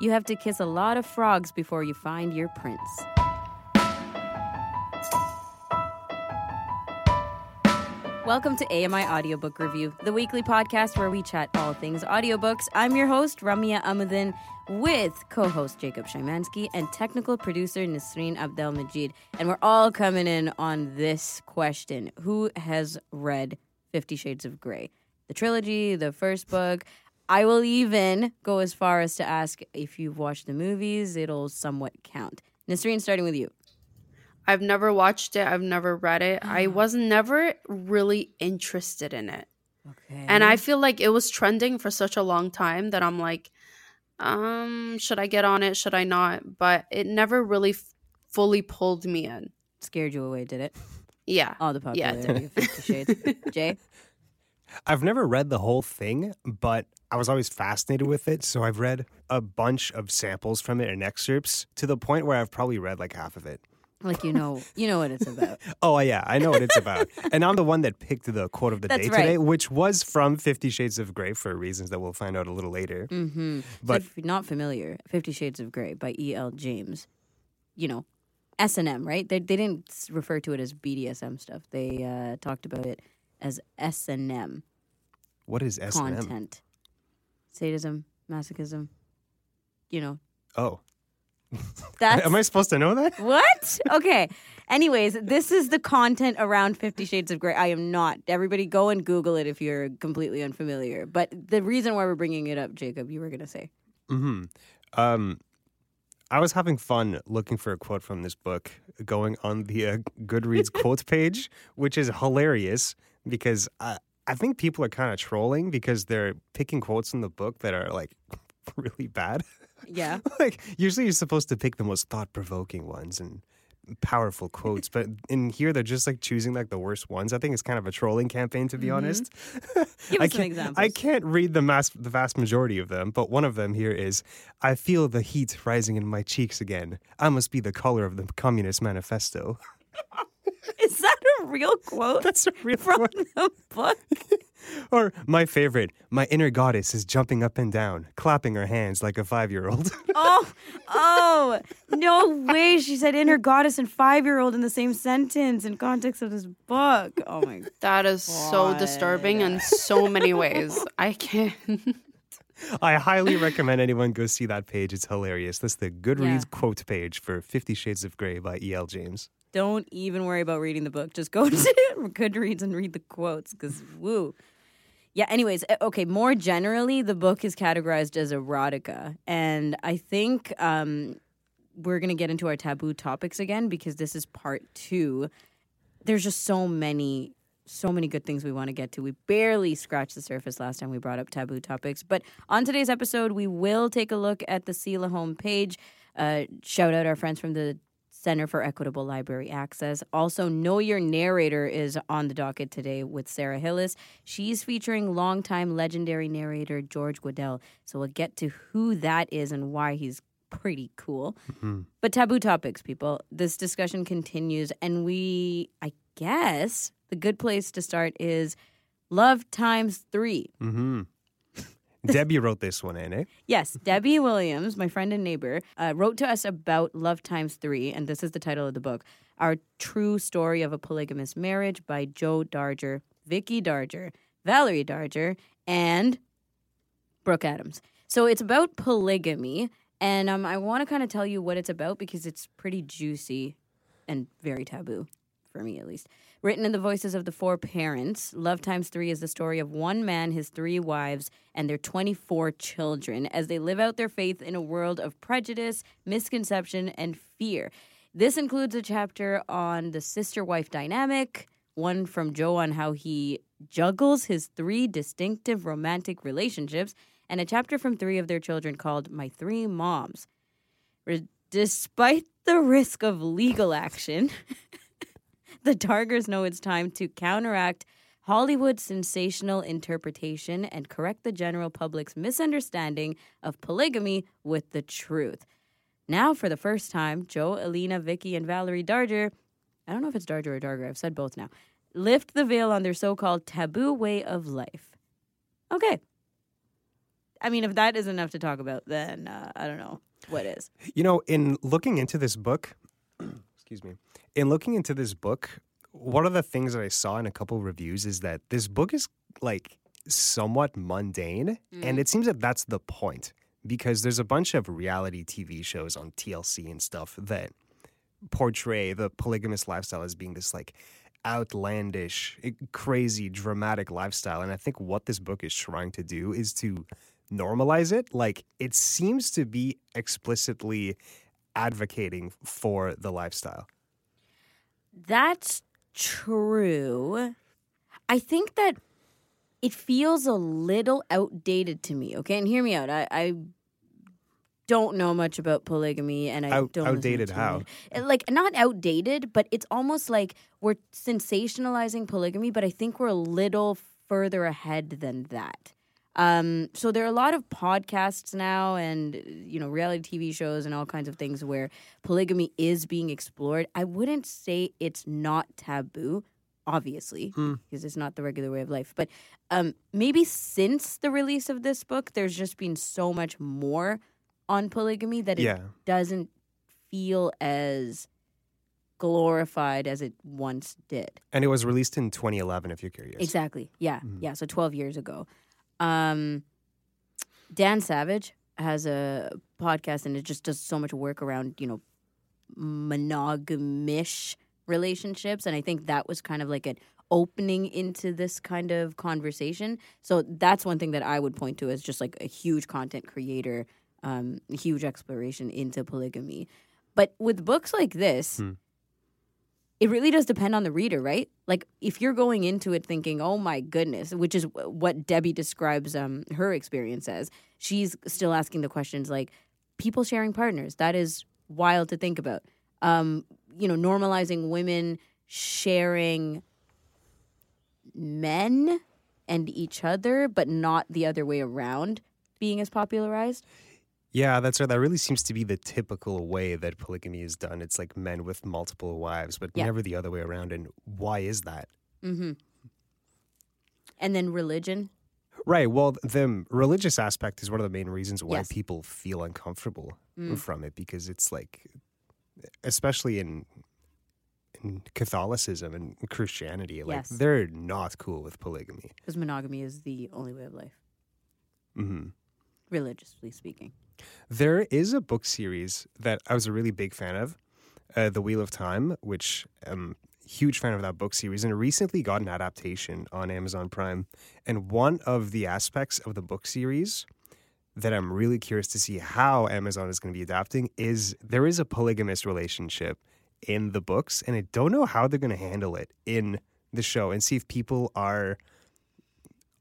You have to kiss a lot of frogs before you find your prince. Welcome to AMI Audiobook Review, the weekly podcast where we chat all things audiobooks. I'm your host, Ramya Amuthan, with co host Jacob Szymanski and technical producer Nasreen Abdel Majid. And we're all coming in on this question Who has read Fifty Shades of Grey? The trilogy, the first book. I will even go as far as to ask if you've watched the movies, it'll somewhat count. Nasreen, starting with you. I've never watched it. I've never read it. I was never really interested in it. Okay. And I feel like it was trending for such a long time that I'm like, um, should I get on it? Should I not? But it never really f- fully pulled me in. scared you away, did it? Yeah. All the popular Yeah, Fifty Shades. Jay? I've never read the whole thing, but I was always fascinated with it. So I've read a bunch of samples from it and excerpts to the point where I've probably read like half of it. Like you know, you know what it's about. Oh, yeah, I know what it's about. and I'm the one that picked the quote of the That's day right. today, which was from Fifty Shades of Grey for reasons that we'll find out a little later. Mm-hmm. But- But if you're not familiar, Fifty Shades of Grey by E. L. James, you know, S and M, right? They they didn't refer to it as BDSM stuff. They uh, talked about it as S and M What is S&M? content, sadism, masochism. You know, Oh, that's am I supposed to know that? What? Okay. Anyways, this is the content around Fifty Shades of Grey. I am not. Everybody go and Google it if you're completely unfamiliar. But the reason why we're bringing it up, Jacob, you were going to say. hmm Um, I was having fun looking for a quote from this book, going on the uh, Goodreads quote page, which is hilarious because I, I think people are kind of trolling because they're picking quotes in the book that are like really bad. Yeah. like usually you're supposed to pick the most thought provoking ones and powerful quotes, but in here they're just like choosing like the worst ones. I think it's kind of a trolling campaign to be honest. Mm-hmm. Give I us some can't, examples. I can't read the mass, the vast majority of them, but one of them here is I feel the heat rising in my cheeks again. I must be the color of the Communist Manifesto. Is that a real quote That's a real from quote. the book? Or my favorite, my inner goddess is jumping up and down, clapping her hands like a five year old. Oh, oh, no way. She said inner goddess and five year old in the same sentence in context of this book. Oh my god. That is so disturbing in so many ways. I can't. I highly recommend anyone go see that page. It's hilarious. That's the Goodreads Yeah. quote page for Fifty Shades of Grey by E.L. James. Don't even worry about reading the book. Just go to Goodreads and read the quotes because woo. Yeah, anyways, uh, okay, more generally, the book is categorized as erotica. And I think um, we're going to get into our taboo topics again because this is part two. There's just so many, so many good things we want to get to. We barely scratched the surface last time we brought up taboo topics. But on today's episode, we will take a look at the CELA homepage. Uh, shout out our friends from the Center for Equitable Library Access. Also, Know Your Narrator is on the docket today with Sara Hillis. She's featuring longtime legendary narrator George Guidall. So we'll get to who that is and why he's pretty cool. But taboo topics, people. This discussion continues, and we, I guess, the good place to start is love times three. Mm-hmm. Debbie wrote this one in, eh? Yes, Debbie Williams, my friend and neighbor, uh, wrote to us about Love Times Three, and this is the title of the book Our True Story of a Polygamous Marriage by Joe Darger, Vicki Darger, Valerie Darger, and Brooke Adams. So it's about polygamy, and um, I want to kind of tell you what it's about because it's pretty juicy and very taboo, for me at least. Written in the voices of the four parents, Love Times Three is the story of one man, his three wives, and their 24 children as they live out their faith in a world of prejudice, misconception, and fear. This includes a chapter on the sister wife dynamic, one from Joe on how he juggles his three distinctive romantic relationships, and a chapter from three of their children called My Three Moms. Re- Despite the risk of legal action, the Dargers know it's time to counteract Hollywood's sensational interpretation and correct the general public's misunderstanding of polygamy with the truth. Now, for the first time, Joe, Alina, Vicky, and Valerie Darger, I don't know if it's Darger or Darger, I've said both now, lift the veil on their so called taboo way of life. Okay. I mean, if that is enough to talk about, then uh, I don't know what is. You know, in looking into this book, excuse me, in looking into this book, one of the things that I saw in a couple of reviews is that this book is like somewhat mundane, and mm. it seems that that's the point because there's a bunch of reality TV shows on TLC and stuff that portray the polygamous lifestyle as being this like outlandish, crazy, dramatic lifestyle. And I think what this book is trying to do is to normalize it. Like it seems to be explicitly advocating for the lifestyle. That's true. I think that it feels a little outdated to me. Okay, and hear me out. I, I don't know much about polygamy, and I Out- don't outdated how? it. Like not outdated, but it's almost like we're sensationalizing polygamy. But I think we're a little further ahead than that. Um, so there are a lot of podcasts now, and you know, reality TV shows and all kinds of things where polygamy is being explored. I wouldn't say it's not taboo, obviously, Hmm. because it's not the regular way of life. But um, maybe since the release of this book, there's just been so much more on polygamy that it Yeah. doesn't feel as glorified as it once did. And it was released in 2011, if you're curious. Exactly. Yeah. Mhm. Yeah. So 12 years ago. Um, Dan Savage has a podcast and it just does so much work around, you know, monogamish relationships. And I think that was kind of like an opening into this kind of conversation. So that's one thing that I would point to as just like a huge content creator, um, huge exploration into polygamy. But with books like this, Hmm. It really does depend on the reader, right? Like if you're going into it thinking, "Oh my goodness," which is what Debbie describes um, her experience as, she's still asking the questions like, "People sharing partners." That is wild to think about. Um, you know, normalizing women sharing men and each other, but not the other way around, being as popularized. Yeah, that's right. That really seems to be the typical way that polygamy is done. It's like men with multiple wives, but Yeah. never the other way around. And why is that? Mm-hmm. And then religion. Right. Well, the religious aspect is one of the main reasons why Yes. people feel uncomfortable Mm. from it because it's like, especially in in Catholicism and Christianity, like Yes. they're not cool with polygamy. because monogamy is the only way of life, hmm religiously speaking. There is a book series that I was a really big fan of, uh, The Wheel of Time, which I'm a huge fan of that book series, and recently got an adaptation on Amazon Prime. And one of the aspects of the book series that I'm really curious to see how Amazon is going to be adapting is there is a polygamous relationship in the books, and I don't know how they're going to handle it in the show and see if people are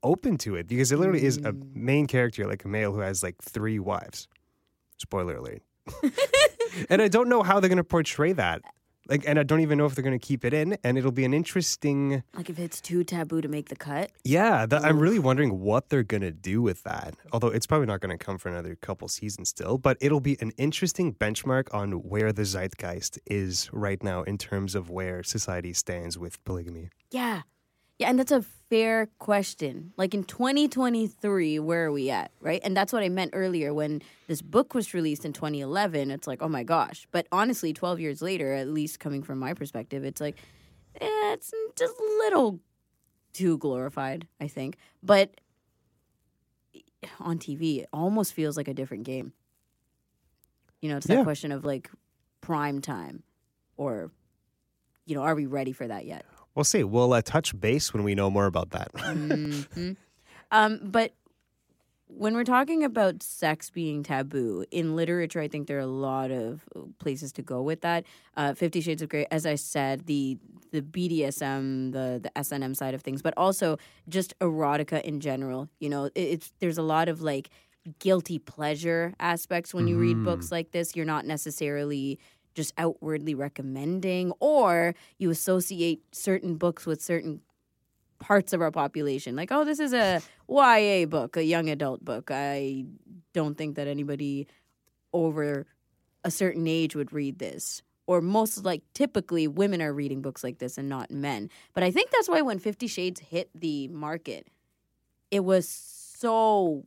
open to it because it literally is a Mm. main character like a male who has like three wives. Spoiler alert. and I don't know how they're going to portray that. Like, and I don't even know if they're going to keep it in. And it'll be an interesting, Like if it's too taboo to make the cut. yeah. That, I'm really wondering what they're going to do with that. Although it's probably not going to come for another couple seasons still. But it'll be an interesting benchmark on where the zeitgeist is right now in terms of where society stands with polygamy. Yeah. Yeah, and that's a fair question. Like in 2023, where are we at, right? And that's what I meant earlier when this book was released in 2011. It's like, oh my gosh. But honestly, 12 years later, at least coming from my perspective, it's like, eh, it's just a little too glorified, I think. But on TV, it almost feels like a different game. You know, it's that Yeah. question of like prime time or, you know, are we ready for that yet? We'll see. We'll uh, touch base when we know more about that. Mhm. Um, but when we're talking about sex being taboo in literature, I think there are a lot of places to go with that. Uh, Fifty Shades of Grey, as I said, the the BDSM, the the S&M side of things, but also just erotica in general. You know, it, it's there's a lot of like guilty pleasure aspects when you read Mhm. books like this. You're not necessarily just outwardly recommending, or you associate certain books with certain parts of our population. Like, oh, this is a YA book, a young adult book. I don't think that anybody over a certain age would read this. Or most like typically women are reading books like this and not men. But I think that's why when Fifty Shades hit the market, it was so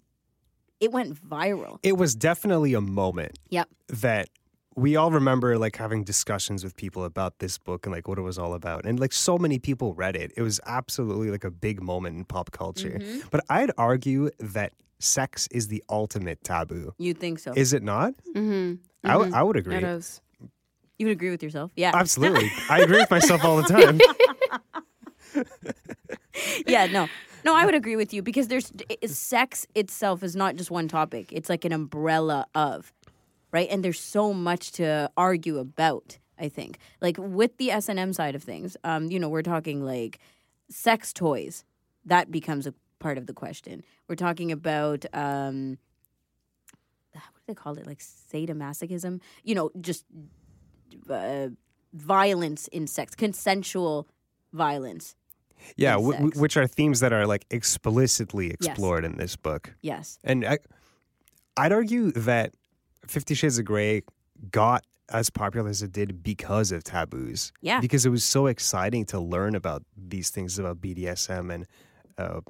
it went viral. It was definitely a moment Yep. that we all remember like having discussions with people about this book and like what it was all about. And like so many people read it. It was absolutely like a big moment in pop culture. Mm-hmm. But I'd argue that sex is the ultimate taboo. You think so? Is it not? Mm-hmm. I, w- I would agree. It is. you would agree with yourself? Yeah. Absolutely. I agree with myself all the time. yeah, no. No, I would agree with you because there's i- sex itself is not just one topic. It's like an umbrella of, right? And there's so much to argue about, I think. Like with the S&M side of things, um, you know, we're talking like sex toys. That becomes a part of the question. We're talking about um what do they call it? Like sadomasochism? You know, just uh, violence in sex, consensual violence. Yeah, w- w- which are themes that are like explicitly explored in this book. Yes. And I, I'd argue that Fifty Shades of Grey got as popular as it did because of taboos. Yeah. Because it was so exciting to learn about these things about BDSM and uh,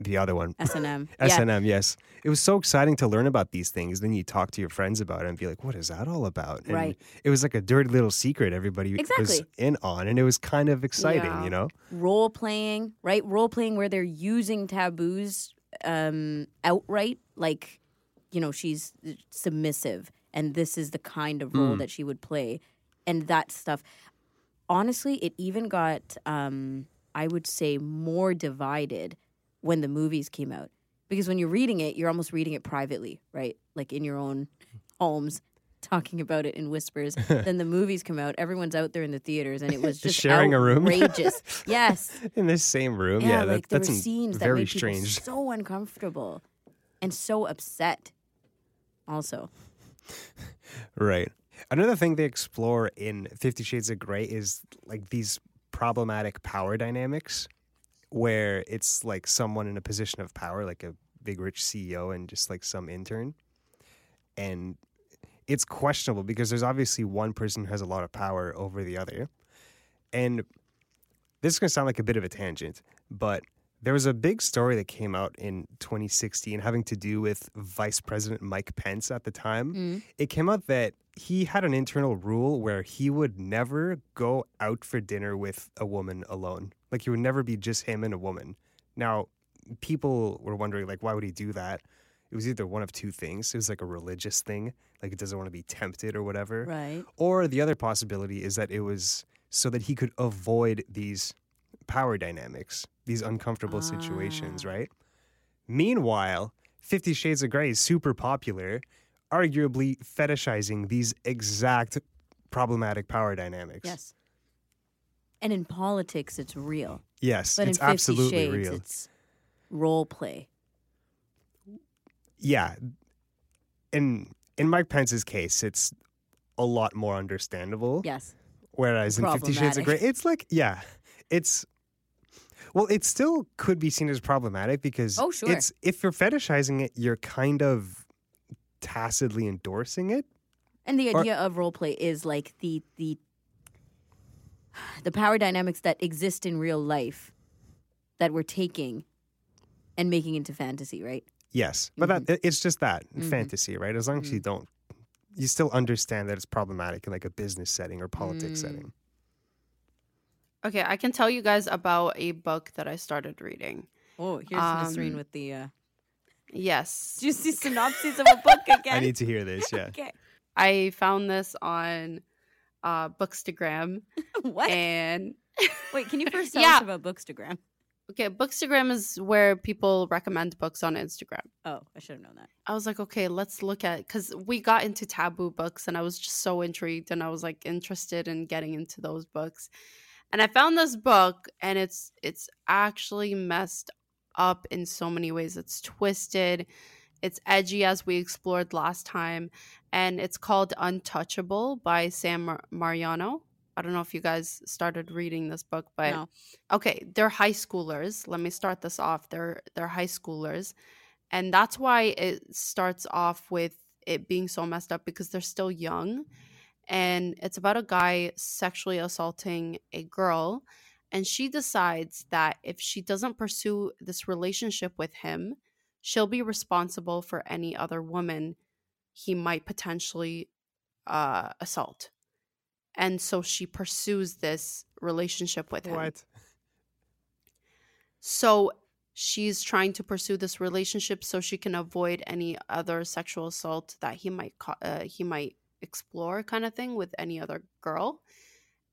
the other one. S and M. Yeah. S&M, yes. It was so exciting to learn about these things. Then you talk to your friends about it and be like, what is that all about? And Right. it was like a dirty little secret everybody was in on. And it was kind of exciting, Yeah. you know? Role playing, right? Role playing where they're using taboos um, outright, like you know she's submissive, and this is the kind of role that she would play, and that stuff. Honestly, it even got, um, I would say, more divided when the movies came out. Because when you're reading it, you're almost reading it privately, right? Like in your own homes, talking about it in whispers. then the movies come out, everyone's out there in the theaters, and it was just Sharing a room? outrageous. yes, In this same room. yeah, Yeah, that, like there that's scenes that very made people strange. so uncomfortable and so upset. Also, Right. Another thing they explore in Fifty Shades of Grey is like these problematic power dynamics where it's like someone in a position of power, like a big rich CEO and just like some intern. And it's questionable because there's obviously one person who has a lot of power over the other. And this is going to sound like a bit of a tangent, but there was a big story that came out in 2016 having to do with Vice President Mike Pence at the time. Mm. It came out that he had an internal rule where he would never go out for dinner with a woman alone. Like he would never be just him and a woman. Now, people were wondering like why would he do that? It was either one of two things. It was like a religious thing, like he doesn't want to be tempted or whatever. right? Or the other possibility is that it was so that he could avoid these power dynamics, these uncomfortable situations, Ah. right? Meanwhile, Fifty Shades of Grey is super popular, arguably fetishizing these exact problematic power dynamics. Yes. And in politics, it's real, Yes, but it's in Fifty absolutely Shades, real. it's role play. yeah. In in Mike Pence's case, it's a lot more understandable. Yes, Whereas in Fifty Shades of Grey, it's like, yeah, it's well, it still could be seen as problematic because Oh, sure. it's if you're fetishizing it, you're kind of tacitly endorsing it. and the Or- idea of role play is like the the the power dynamics that exist in real life that we're taking and making into fantasy, right? Yes, but Mm-hmm. that it's just that fantasy, right? As long as you don't, you still understand that it's problematic in like a business setting or politics Mm. setting. Okay, I can tell you guys about a book that I started reading. Oh, here's Nasreen Um, with the uh, Yes. juicy synopsis of a book again. I need to hear this. Yeah. okay. I found this on uh Bookstagram what? and Wait, can you first tell Yeah. us about Bookstagram? okay, Bookstagram is where people recommend books on Instagram. Oh, I should have known that. I was like, okay, let's look at because we got into taboo books and I was just so intrigued and I was like interested in getting into those books. And I found this book and it's it's actually messed up in so many ways. It's twisted, it's edgy as we explored last time, and it's called Untouchable by Sam Mar- Mariano. I don't know if you guys started reading this book, but No. okay, they're high schoolers. Let me start this off. They're they're high schoolers and that's why it starts off with it being so messed up because they're still young and it's about a guy sexually assaulting a girl and she decides that if she doesn't pursue this relationship with him she'll be responsible for any other woman he might potentially uh, assault. And so she pursues this relationship with him. What? So she's trying to pursue this relationship so she can avoid any other sexual assault that he might uh, he might explore kind of thing with any other girl.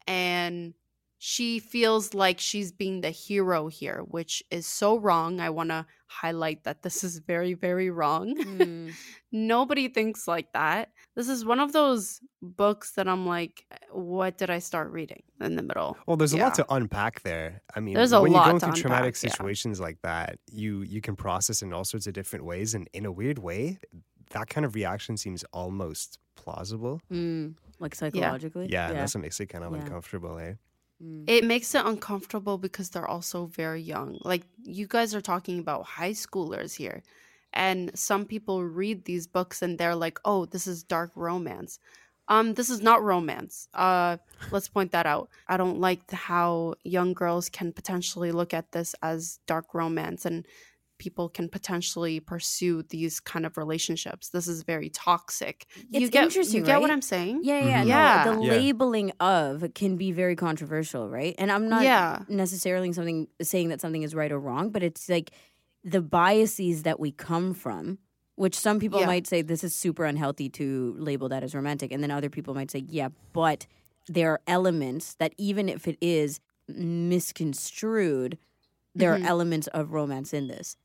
And she feels like she's being the hero here, which is so wrong. I want to highlight that this is very, very wrong. Mm. Nobody thinks like that. This is one of those books that I'm like, what did I start reading in the middle? Well, there's a lot to unpack there. I mean, There's a when lot you're going to through traumatic unpack, yeah. situations like that, you you can process in all sorts of different ways, and in a weird way, that kind of reaction seems almost plausible. Mm. Like psychologically? Yeah, that's what makes it kind of Yeah. uncomfortable, eh? Mm. It makes it uncomfortable because they're also very young. Like you guys are talking about high schoolers here. And some people read these books and they're like, "Oh, this is dark romance." Um this is not romance. Uh let's point that out. I don't like how young girls can potentially look at this as dark romance and people can potentially pursue these kind of relationships. This is very toxic. you It's get interesting, you get what? I'm saying? Yeah, yeah, Mhm. no, Yeah. the Yeah. labeling of can be very controversial, right? And I'm not Yeah. necessarily something saying that something is right or wrong, but it's like the biases that we come from, which some people Yeah. might say this is super unhealthy to label that as romantic, and then other people might say, yeah, but there are elements that even if it is misconstrued, there Mhm. are elements of romance in this.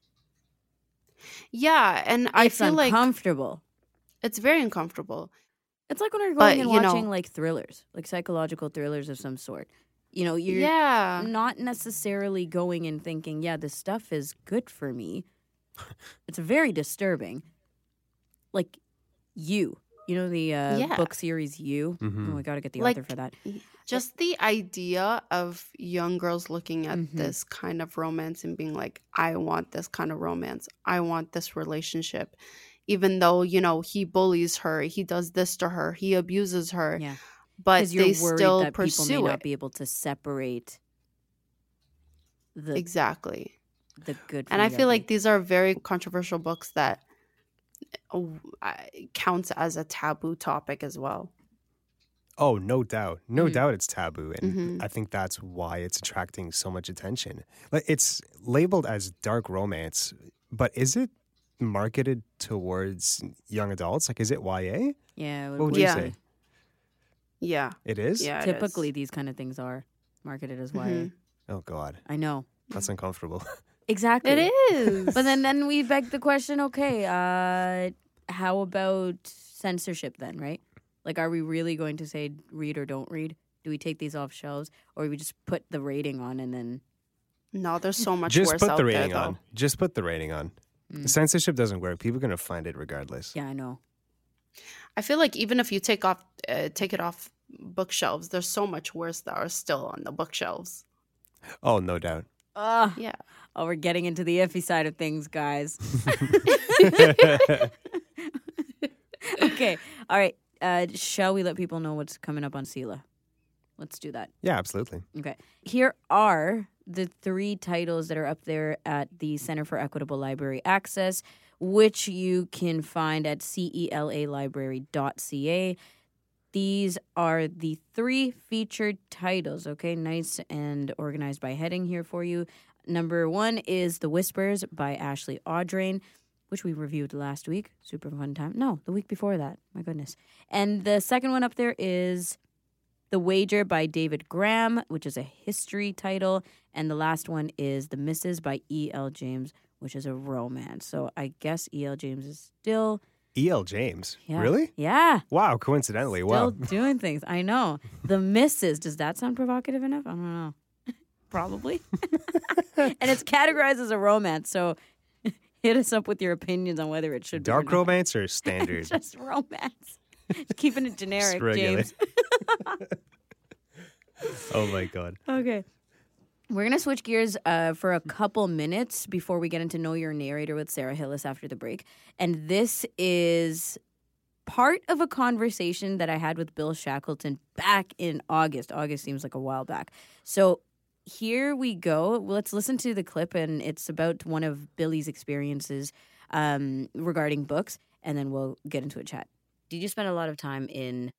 Yeah, and I It's feel like uncomfortable. it's very uncomfortable. It's like when you're But, going and you know- watching like thrillers, like psychological thrillers of some sort. You know, you're yeah. not necessarily going and thinking, yeah, this stuff is good for me. it's very disturbing. Like you, you know, the uh, Yeah. book series You. Oh, I got to get the Like, author for that. Just the idea of young girls looking at Mhm. this kind of romance and being like, I want this kind of romance. I want this relationship. Even though, you know, he bullies her, he does this to her, he abuses her, Yeah, but they still that people may pursue not it. be able to separate the Exactly. the good. And I feel like these are very controversial books that uh, counts as a taboo topic as well. Oh, no doubt. No Mhm. doubt it's taboo. And Mhm. I think that's why it's attracting so much attention. Like it's labeled as dark romance, but is it marketed towards young adults? Like is it YA? yeah, What would we- you Yeah. say? Yeah. It is? Yeah. it is. typically these kind of things are marketed as YA. Mhm. Oh god. I know That's uncomfortable. exactly. It is. But then, then we beg the question: Okay, uh, how about censorship then? Right? Like, are we really going to say read or don't read? Do we take these off shelves, or we just put the rating on and then? No, there's so much worse. Just worse put out the rating though. on. Just put the rating on. Mm. Censorship doesn't work. People are going to find it regardless. Yeah, I know. I feel like even if you take off, uh, take it off bookshelves, there's so much worse that are still on the bookshelves. Oh, no doubt. Uh, Yeah. oh, we're getting into the iffy side of things, guys. okay, all right. Uh, shall we let people know what's coming up on CELA? Let's do that. yeah, absolutely. Okay. Here are the three titles that are up there at the Center for Equitable Library Access, which you can find at celalibrary.ca. These are the three featured titles, okay? Nice and organized by heading here for you. Number one is The Whispers by Ashley Audrain, which we reviewed last week. Super fun time. No, the week before that. My goodness. And the second one up there is the Wager by David Grann, which is a history title. And the last one is The Missus by E.L. James, which is a romance. So I guess E.L. James is still. E.L. James. Yeah. Really? Yeah. Wow, coincidentally. Still Wow. doing things. I know. The Missus. Does that sound provocative enough? I don't know. Probably. and it's categorized as a romance. So hit us up with your opinions on whether it should Dark be. not. romance or standard? Just romance. Keeping it generic, Just. James. oh my god. Okay. We're going to switch gears uh, for a couple minutes before we get into Know Your Narrator with Sara Hillis after the break. And this is part of a conversation that I had with Bill Shackleton back in August. August seems like a while back. So here we go. Let's listen to the clip, and it's about one of Billy's experiences um, regarding books, and then we'll get into a chat. Did you spend a lot of time in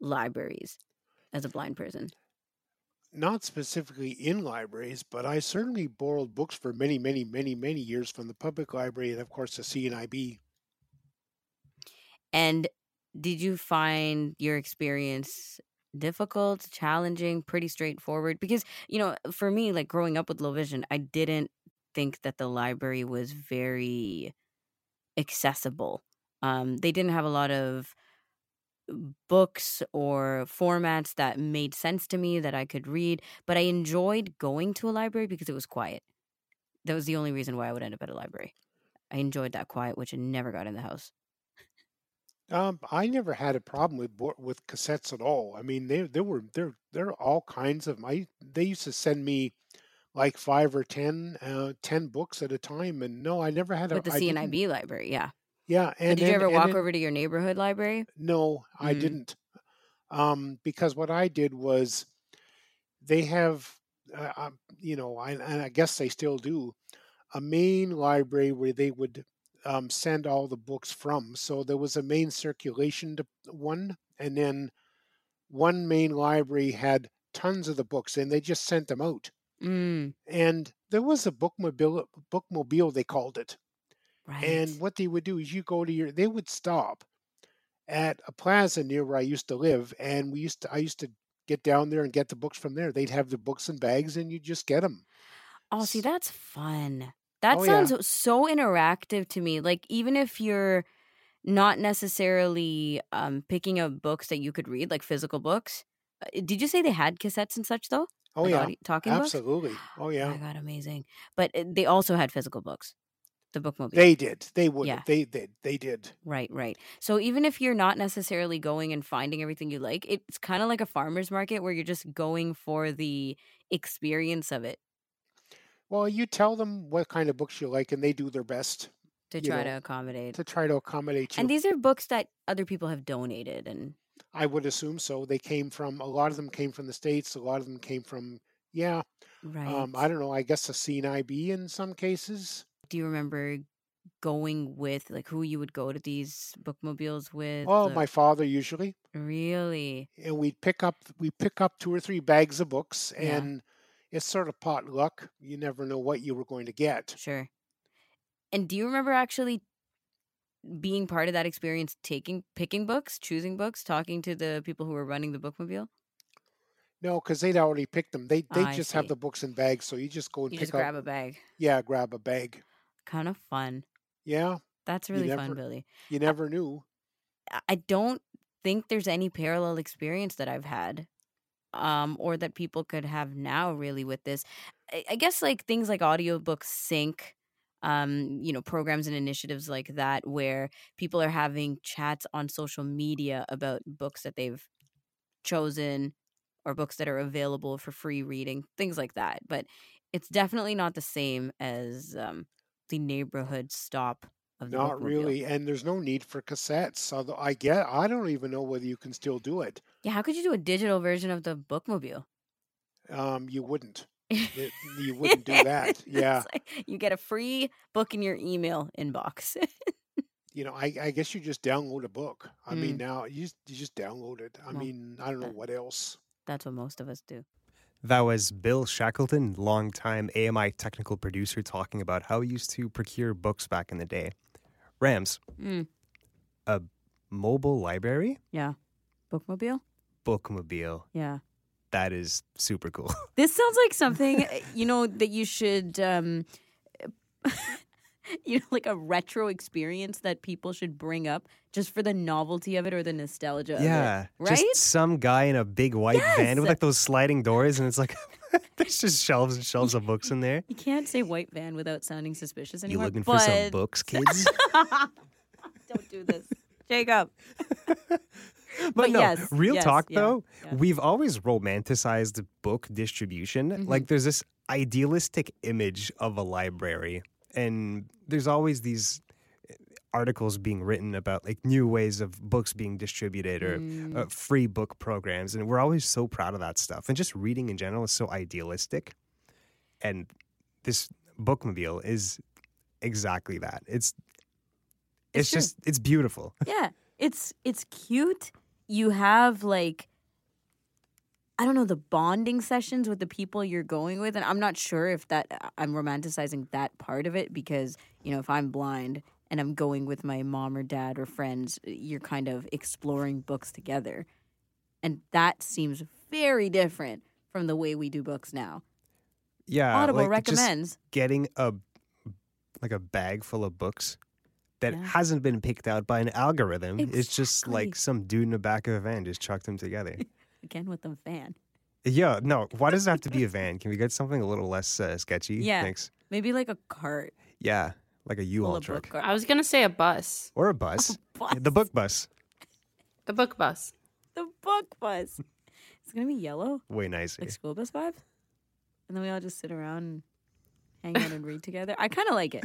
libraries as a blind person? Not specifically in libraries, but I certainly borrowed books for many, many, many, many years from the public library and, of course, the CNIB. And did you find your experience difficult, challenging, pretty straightforward? Because, you know, for me, like growing up with low vision, I didn't think that the library was very accessible. Um, they didn't have a lot of books or formats that made sense to me that I could read, but I enjoyed going to a library because it was quiet. That was the only reason why I would end up at a library. I enjoyed that quiet, which I never got in the house. Um, I never had a problem with with cassettes at all. I mean, they there were there there are all kinds of my. They used to send me like five or ten uh, ten books at a time, and no, I never had a. With the I CNIB library, yeah. Yeah, But and did you then- ever and walk over to your neighborhood library? No, I Mm. didn't. Um, because what I did was they have, uh, um, you know, I, and I guess they still do, a main library where they would um, send all the books from. So there was a main circulation to one, and then one main library had tons of the books, and they just sent them out. Mm, And there was a bookmobile, bookmobile they called it. right. And what they would do is you go to your they would stop at a plaza near where I used to live and we used to I used to get down there and get the books from there. They'd have the books in bags and you just get them. oh, see, that's fun. That Oh, yeah. sounds so interactive to me. Like, even if you're not necessarily um, picking up books that you could read, like physical books. Uh, Did you say they had cassettes and such, though? Oh Like yeah. audi- talking? Absolutely. Oh Oh yeah. my god, amazing! But uh, they also had physical books, the bookmobile. They did. They would. Yeah. They did. They did. Right, right. So even if you're not necessarily going and finding everything you like, it's kind of like a farmer's market where you're just going for the experience of it Well, you tell them what kind of books you like and they do their best to try know, to accommodate. to try to accommodate you. And these are books that other people have donated and I would assume so. They came from a lot of them came from the states. A lot of them came from yeah. right. Um, I don't know. I guess a CNIB in some cases. Do you remember going with like who you would go to these bookmobiles with? Oh, Uh, my father usually. really? and we'd pick up we pick up two or three bags of books Yeah. and it's sort of pot luck. you never know what you were going to get Sure. And do you remember actually being part of that experience, taking picking books, choosing books, talking to the people who were running the bookmobile? no because they'd already picked them they they I just have the books in bags so you just go and You pick just up grab a bag. yeah grab a bag Kind of fun. yeah That's really never- fun, Billy. you never knew I- I don't think there's any parallel experience that I've had um or that people could have now really with this. I, guess like things like audiobooks sync um you know programs and initiatives like that where people are having chats on social media about books that they've chosen or books that are available for free reading, things like that. But it's definitely not the same as um the neighborhood stop not bookmobile. really and there's no need for cassettes although i get i don't even know whether you can still do it Yeah, how could you do a digital version of the bookmobile? um you wouldn't It- you wouldn't do that yeah like you get a free book in your email inbox. you know, I, I guess you just download a book. I mean, Mm. now you just, you just download it. I Well, mean, I don't know that- what else. That's what most of us do. That was Bill Shackleton, longtime AMI technical producer, talking about how he used to procure books back in the day. Rams, Mm, mobile library, yeah. Bookmobile? bookmobile. Yeah. That is super cool. This sounds like something, uh, you know, that you should, um, you know, like a retro experience that people should bring up just for the novelty of it or the nostalgia of it. yeah, right? just some guy in a big white van with like those sliding doors, and it's like there's just shelves and shelves of books in there. You can't say white van without sounding suspicious anymore. You looking for some books, kids? Don't do this. Jacob. But, But no, yes, real yes, talk yeah, though, yeah. we've always romanticized book distribution. Mm-hmm. Like there's this idealistic image of a library, and there's always these articles being written about like new ways of books being distributed or Mm. uh, free book programs, and we're always so proud of that stuff. And just reading in general is so idealistic, and this bookmobile is exactly that. It's It's it's, just it's beautiful. Yeah, it's it's cute. You have like I don't know the bonding sessions with the people you're going with, and I'm not sure if that I'm romanticizing that part of it because you know if I'm blind and I'm going with my mom or dad or friends, you're kind of exploring books together, and that seems very different from the way we do books now. Yeah, Audible like, just recommends. getting a like a bag full of books that Yeah. hasn't been picked out by an algorithm. It's just like some dude in the back of a van just chucked them together. Again with the van. yeah, no. Why does it have to be a van? Can we get something a little less uh, sketchy? Yeah. Thanks. Maybe like a cart Yeah, like a full U-Haul of truck book. I was gonna say a bus, or a bus. Bus. The book bus. the book bus. The book bus. It's gonna be yellow. Way nicer. like school bus vibe. And then we all just sit around and hang out and read together. I kind of like it.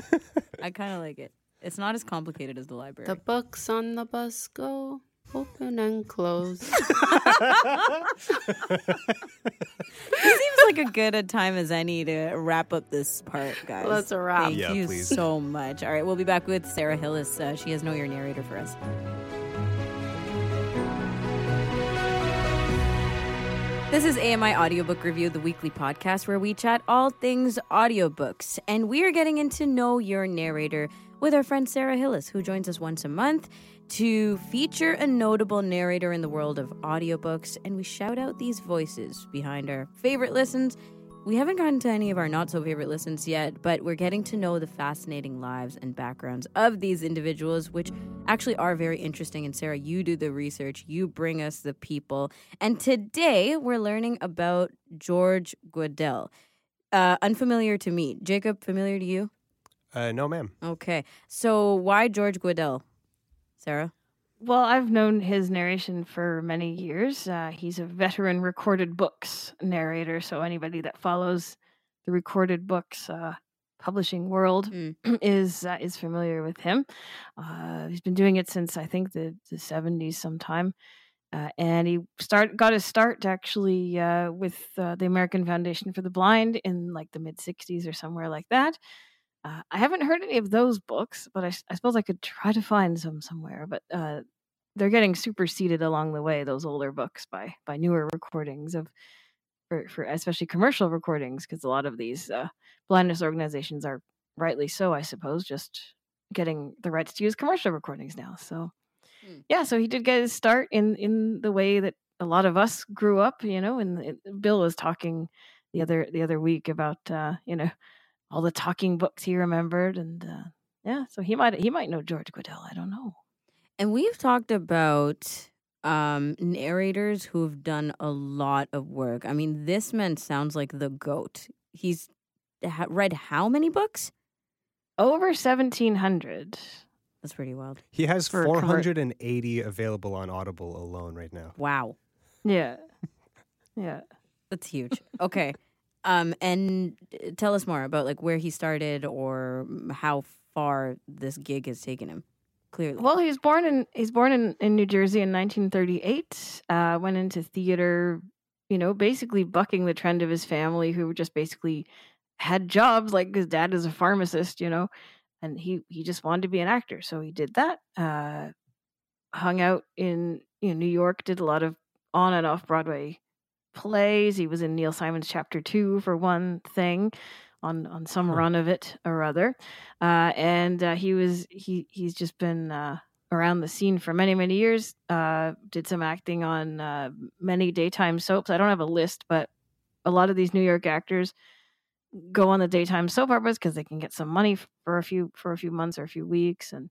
I kind of like it. It's not as complicated as the library. The books on the bus go open and close. It seems like a good a time as any to wrap up this part, guys. Let's wrap. Thank Yeah, you please. so much. All right, we'll be back with Sara Hillis. Uh, she has Know Your Narrator for us. This is AMI Audiobook Review, the weekly podcast where we chat all things audiobooks. And we are getting into Know Your Narrator with our friend Sara Hillis, who joins us once a month to feature a notable narrator in the world of audiobooks. And we shout out these voices behind our favorite listens. We haven't gotten to any of our not so favorite listens yet, but we're getting to know the fascinating lives and backgrounds of these individuals, which actually are very interesting. And Sara, you do the research, you bring us the people. And today we're learning about George Guidall. Uh, unfamiliar to me. Jacob, familiar to you? Uh, no, ma'am. Okay. So why George Guidall? Sara? Well, I've known his narration for many years. Uh, he's a veteran recorded books narrator, so anybody that follows the recorded books uh, publishing world Mm. is uh, is familiar with him. Uh, he's been doing it since I think the the seventies sometime. Uh, and he start got his start actually uh, with uh, the American Foundation for the Blind in like the mid '60s or somewhere like that. Uh, I haven't heard any of those books, but I suppose I could try to find some somewhere. But uh, they're getting superseded along the way. Those older books by by newer recordings of, for, for especially commercial recordings, because a lot of these uh, blindness organizations are rightly so, I suppose, just getting the rights to use commercial recordings now. So, Hmm. yeah, so he did get his start in in the way that a lot of us grew up. You know, and it- Bill was talking the other the other week about uh, you know all the talking books he remembered, and uh, yeah, so he might he might know George Guidall. I don't know. And we've talked about um, narrators who've done a lot of work. I mean, this man sounds like the goat. He's ha- read how many books? Over seventeen hundred. That's pretty wild. He has For convert- 480 available on Audible alone right now. Wow. Yeah, yeah. That's huge. Okay. Um, and uh, tell us more about like where he started or mm, how far this gig has taken him. Clearly. Well, he was born in he's born in, in New Jersey in 1938. Uh, went into theater, you know, basically bucking the trend of his family, who just basically had jobs. Like his dad is a pharmacist, you know, and he he just wanted to be an actor, so he did that. Uh, hung out in you know New York, did a lot of on and off Broadway plays. He was in Neil Simon's Chapter Two for one thing, on on some run of it or other, uh, and uh, he was he he's just been uh, around the scene for many many years. Uh, did some acting on uh, many daytime soaps. I don't have a list, but a lot of these New York actors go on the daytime soap operas because they can get some money for a few for a few months or a few weeks and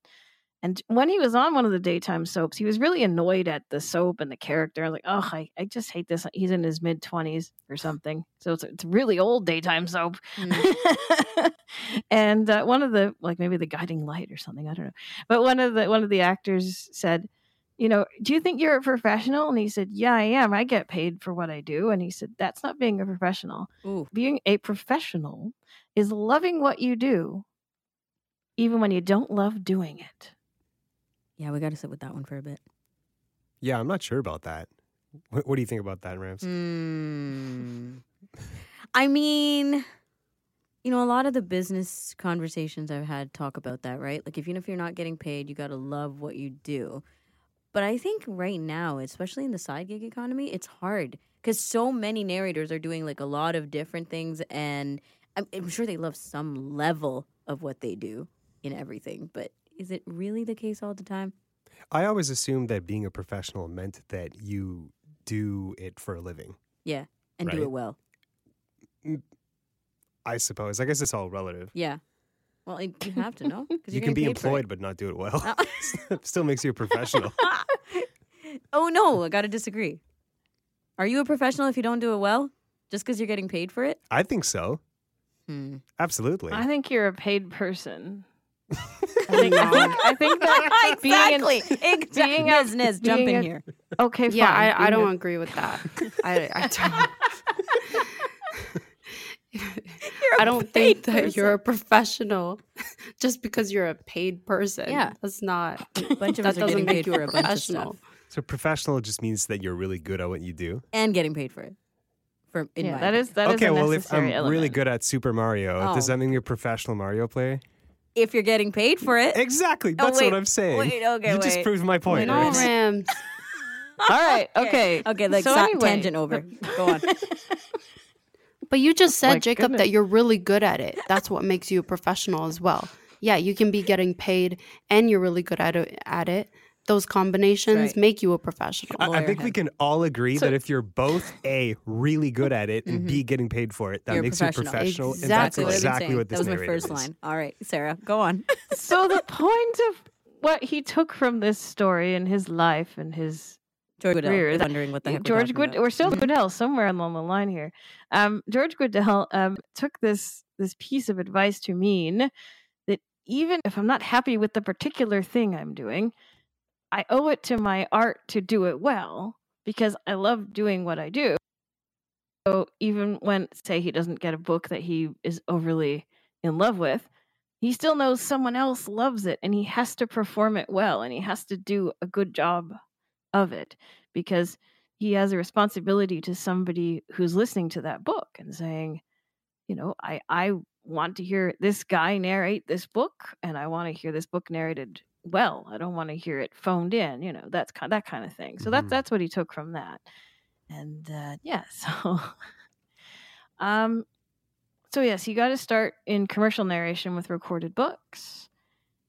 and when he was on one of the daytime soaps, he was really annoyed at the soap and the character. I was like, oh, I, I just hate this. He's in his mid 20s or something. So it's, it's really old daytime soap. and uh, one of the, like maybe the guiding light or something, I don't know. But one of the, one of the actors said, you know, do you think you're a professional? And he said, yeah, I am. I get paid for what I do. And he said, that's not being a professional. Ooh. Being a professional is loving what you do, even when you don't love doing it. Yeah, we got to sit with that one for a bit. Yeah, I'm not sure about that. What, what do you think about that, Rams? Mm. I mean, you know, a lot of the business conversations I've had talk about that, right? Like, if, even if you're not getting paid, you got to love what you do. But I think right now, especially in the side gig economy, it's hard because so many narrators are doing like a lot of different things, and I'm, I'm sure they love some level of what they do in everything. But is it really the case all the time? I always assumed that being a professional meant that you do it for a living. Yeah, and do it well. I suppose. I guess it's all relative. Yeah. Well, you you have to know because You can be employed but not do it well. Uh, Still makes you a professional. oh no, I got to disagree. Are you a professional if you don't do it well? Just because you're getting paid for it? I think so. Hmm. Absolutely. I think you're a paid person. I think, I think, I think that being in- exactly. exactly. being a- business. Jump in a- here. okay, Yeah. I, I don't a- agree with that. I, I don't. I don't think that you're a professional just because you're a paid person. Yeah. that's not. A bunch of that us doesn't make you a a bunch of professional. so professional just means that you're really good at what you do. and getting paid for it. For in Yeah, that is that is okay, a well if I'm element. really good at Super Mario, does Oh. that mean you're a professional Mario player? If you're getting paid for it. Exactly. Oh, That's wait, what I'm saying. wait, okay, you just proved my point. Wait, No, Rams. Rams. All right, okay, Okay, like So sa- anyway- tangent over. Go on. But you just said, My Jacob, goodness. that you're really good at it. That's what makes you a professional as well. Yeah, you can be getting paid and you're really good at it. At it. Those combinations right. make you a professional. I, I think we can all agree So- that if you're both A, really good at it, and B, getting paid for it, that Mm-hmm. You're a makes you professional. professional. And that's Exactly what I've saying. what this That was my first is. line. All right, Sara, go on. so the point of what he took from this story and his life and his George Guidall Career, is that- wondering what the heck George we're, Good we're still. Guidall somewhere along the line here. Um, George Guidall um, took this this piece of advice to mean that even if I'm not happy with the particular thing I'm doing, I owe it to my art to do it well because I love doing what I do. So even when say he doesn't get a book that he is overly in love with, he still knows someone else loves it and he has to perform it well and he has to do a good job of it because he has a responsibility to somebody who's listening to that book and saying, you know, I I want to hear this guy narrate this book and I want to hear this book narrated well. I don't want to hear it phoned in, you know, that's kind that kind of thing. So Mhm. that's that's what he took from that. And uh yeah, so um so yes, he got to start in commercial narration with recorded books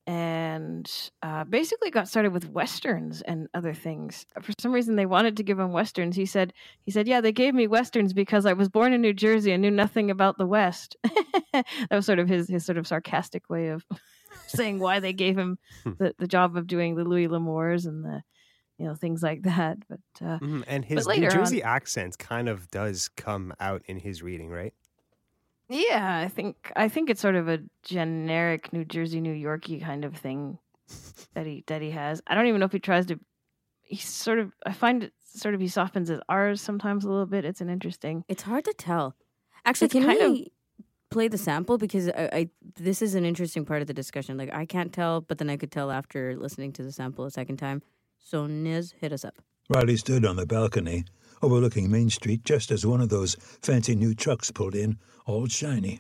and uh, basically got started with westerns and other things. For some reason, they wanted to give him westerns. He said, "He said, yeah, they gave me westerns because I was born in New Jersey and knew nothing about the West." that was sort of his his sort of sarcastic way of saying why they gave him Hmm. the, the job of doing the Louis L'Amours and the you know things like that. But uh, Mhm, And his New later on- Jersey accent kind of does come out in his reading, right? yeah, I think I think it's sort of a generic New Jersey, New Yorkie kind of thing that he that he has. I don't even know if he tries to. He sort of. I find it sort of he softens his R's sometimes a little bit. It's an interesting. It's hard to tell. Actually, It's can kind of- we play the sample because I, I this is an interesting part of the discussion. Like I can't tell, but then I could tell after listening to the sample a second time. So Niz, hit us up. Riley stood on the balcony overlooking Main Street just as one of those fancy new trucks pulled in, all shiny.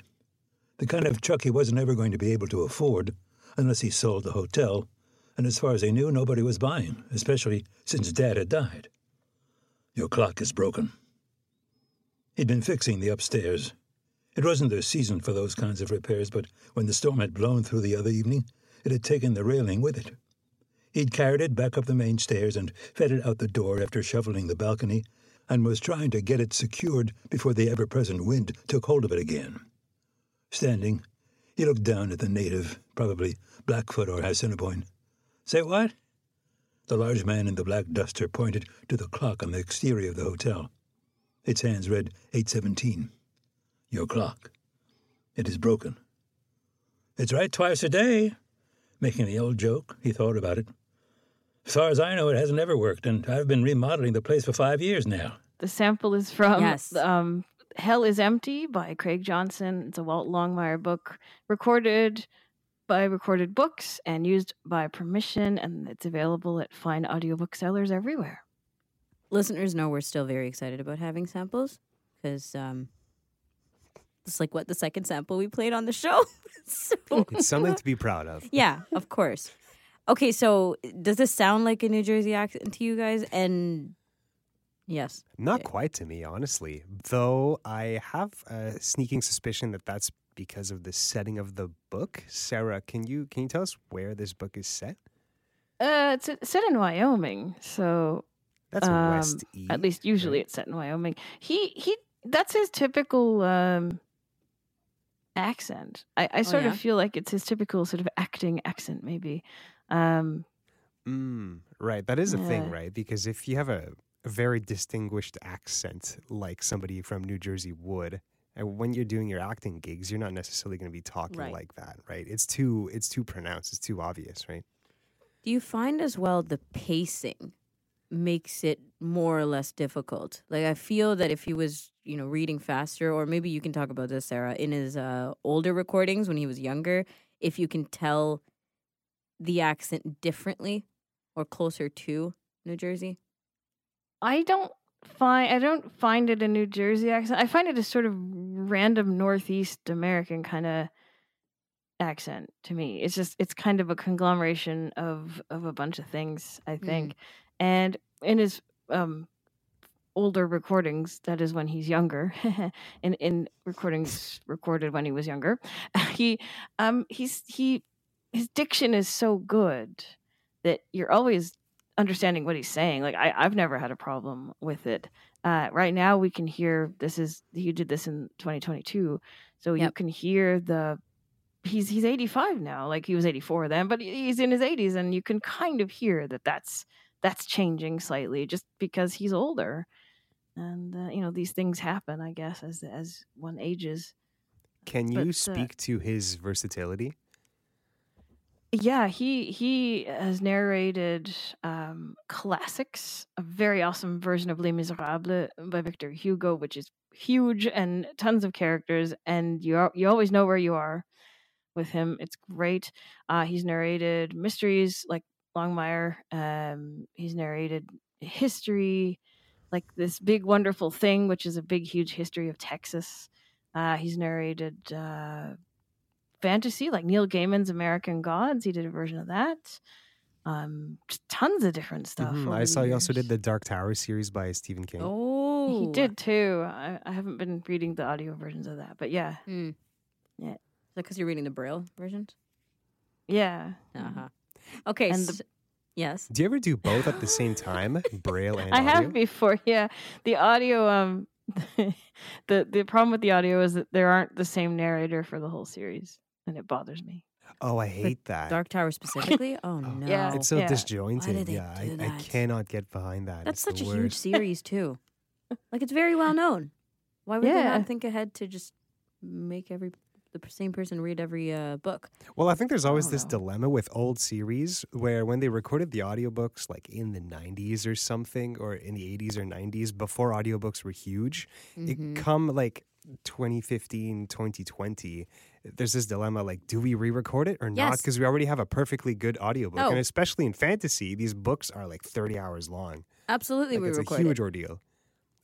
The kind of truck he wasn't ever going to be able to afford unless he sold the hotel, and as far as he knew, nobody was buying, especially since Dad had died. Your clock is broken. He'd been fixing the upstairs. It wasn't the season for those kinds of repairs, but when the storm had blown through the other evening, it had taken the railing with it. He'd carried it back up the main stairs and fed it out the door after shoveling the balcony, and was trying to get it secured before the ever present wind took hold of it again. Standing, he looked down at the native, probably Blackfoot or Assiniboine. Say what? The large man in the black duster pointed to the clock on the exterior of the hotel. Its hands read 817. Your clock. It is broken. It's right twice a day. Making the old joke, he thought about it. As far as I know, it hasn't ever worked, and I've been remodeling the place for five years now. The sample is from Yes. um, "Hell Is Empty" by Craig Johnson. It's a Walt Longmire book, recorded by Recorded Books and used by permission, and it's available at fine audiobook sellers everywhere. Listeners know we're still very excited about having samples because um, it's like what the second sample we played on the show. so, It's something to be proud of. yeah, of course. Okay, so does this sound like a New Jersey accent to you guys? And yes, Not Okay. quite to me, honestly. Though I have a sneaking suspicion that that's because of the setting of the book. Sara, can you can you tell us where this book is set? Uh, it's it's set in Wyoming, so That's Um, West E. at least usually right? it's set in Wyoming. He he that's his typical um accent. I, I sort yeah? of feel like it's his typical sort of acting accent maybe. Um Mm, right. That is a thing, right? Because if you have a, a very distinguished accent like somebody from New Jersey would, and when you're doing your acting gigs, you're not necessarily going to be talking Right. like that, right? It's too it's too pronounced. It's too obvious, right? do you find as well the pacing makes it more or less difficult? Like I feel that if he was, you know, reading faster, or maybe you can talk about this, Sara, in his uh, older recordings when he was younger, if you can tell the accent differently or closer to New Jersey. I don't find I don't find it a New Jersey accent. I find it a sort of random Northeast American kind of accent to me. It's just it's kind of a conglomeration of of a bunch of things, I think. And in his um older recordings, that is when he's younger, in in recordings recorded when he was younger, he um he's he his diction is so good that you're always understanding what he's saying. Like I, I've never had a problem with it. Uh, right now, we can hear this is he did this in 2022, so you can hear the he's he's 85 now. Like he was 84 then, but he's in his 80s, and you can kind of hear that that's that's changing slightly just because he's older. And uh, you know these things happen, I guess, as as one ages. Can But, you uh, speak to his versatility? Yeah, he he has narrated um, classics, a very awesome version of Les Miserables by Victor Hugo, which is huge and tons of characters, and you are, you always know where you are with him. It's great. Uh, he's narrated mysteries like Longmire. Um, he's narrated history, like this big wonderful thing, which is a big huge history of Texas. Uh, he's narrated. Uh, fantasy, like Neil Gaiman's American Gods. He did a version of that. Um, tons of different stuff. Mhm, I the saw he also did the Dark Tower series by Stephen King. Oh, He did too. I, I haven't been reading the audio versions of that, but yeah, Hmm. Yeah. Is that because you're reading the Braille versions? yeah. Uh huh. Okay. And the- s- yes. Do you ever do both at the same time, Braille and I audio? have before. Yeah, the audio. Um, the the problem with the audio is that there aren't the same narrator for the whole series, and it bothers me. Oh, I hate that. Dark Tower specifically? Oh, no. Yeah. It's so Yeah. disjointed. Why do they yeah, I, do I that? cannot get behind that. That's It's such the a huge series, too. Like, it's very well known. Why would they not think ahead to just make every the same person read every uh, book? Well, I think there's always this know. dilemma with old series where when they recorded the audiobooks like in the 90s or something or in the 80s or 90s before audiobooks were huge, Mhm. it come like 2015, 2020, there's this dilemma like do we re-record it or not because we already have a perfectly good audiobook Oh. and especially in fantasy these books are like 30 hours long. Absolutely, Like, we it's a record huge ordeal.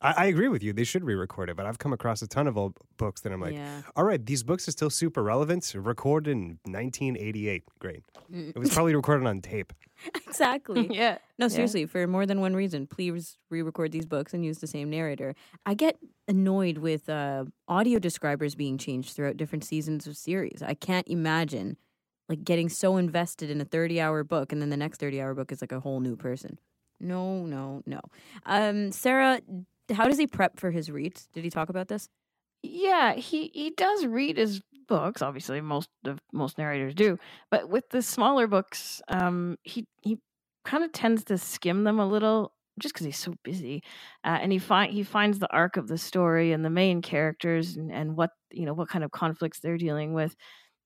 I, I agree with you. They should re-record it, but I've come across a ton of old books that I'm like, yeah. all right, these books are still super relevant. Recorded in 1988. Great. Mm. It was probably recorded on tape. exactly. yeah. No, Yeah. seriously, for more than one reason, please re-record these books and use the same narrator. I get annoyed with uh, audio describers being changed throughout different seasons of series. I can't imagine like getting so invested in a 30-hour book and then the next 30-hour book is like a whole new person. No, no, no. Um, Sara, how does he prep for his reads? Did he talk about this? Yeah, he he does read his books. Obviously, most of most narrators do, but with the smaller books, um, he he kind of tends to skim them a little, just because he's so busy, uh, and he find he finds the arc of the story and the main characters and, and what you know what kind of conflicts they're dealing with,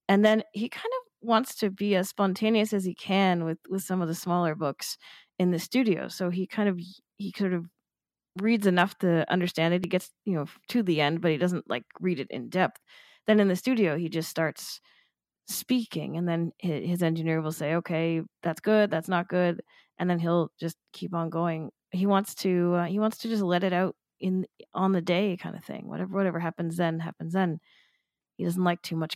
and then he kind of wants to be as spontaneous as he can with with some of the smaller books in the studio. So he kind of he sort of reads enough to understand it. He gets, you know, to the end, but he doesn't like read it in depth. Then in the studio, he just starts speaking and then his engineer will say okay that's good that's not good and then he'll just keep on going he wants to uh, he wants to just let it out in on the day kind of thing whatever whatever happens then happens then he doesn't like too much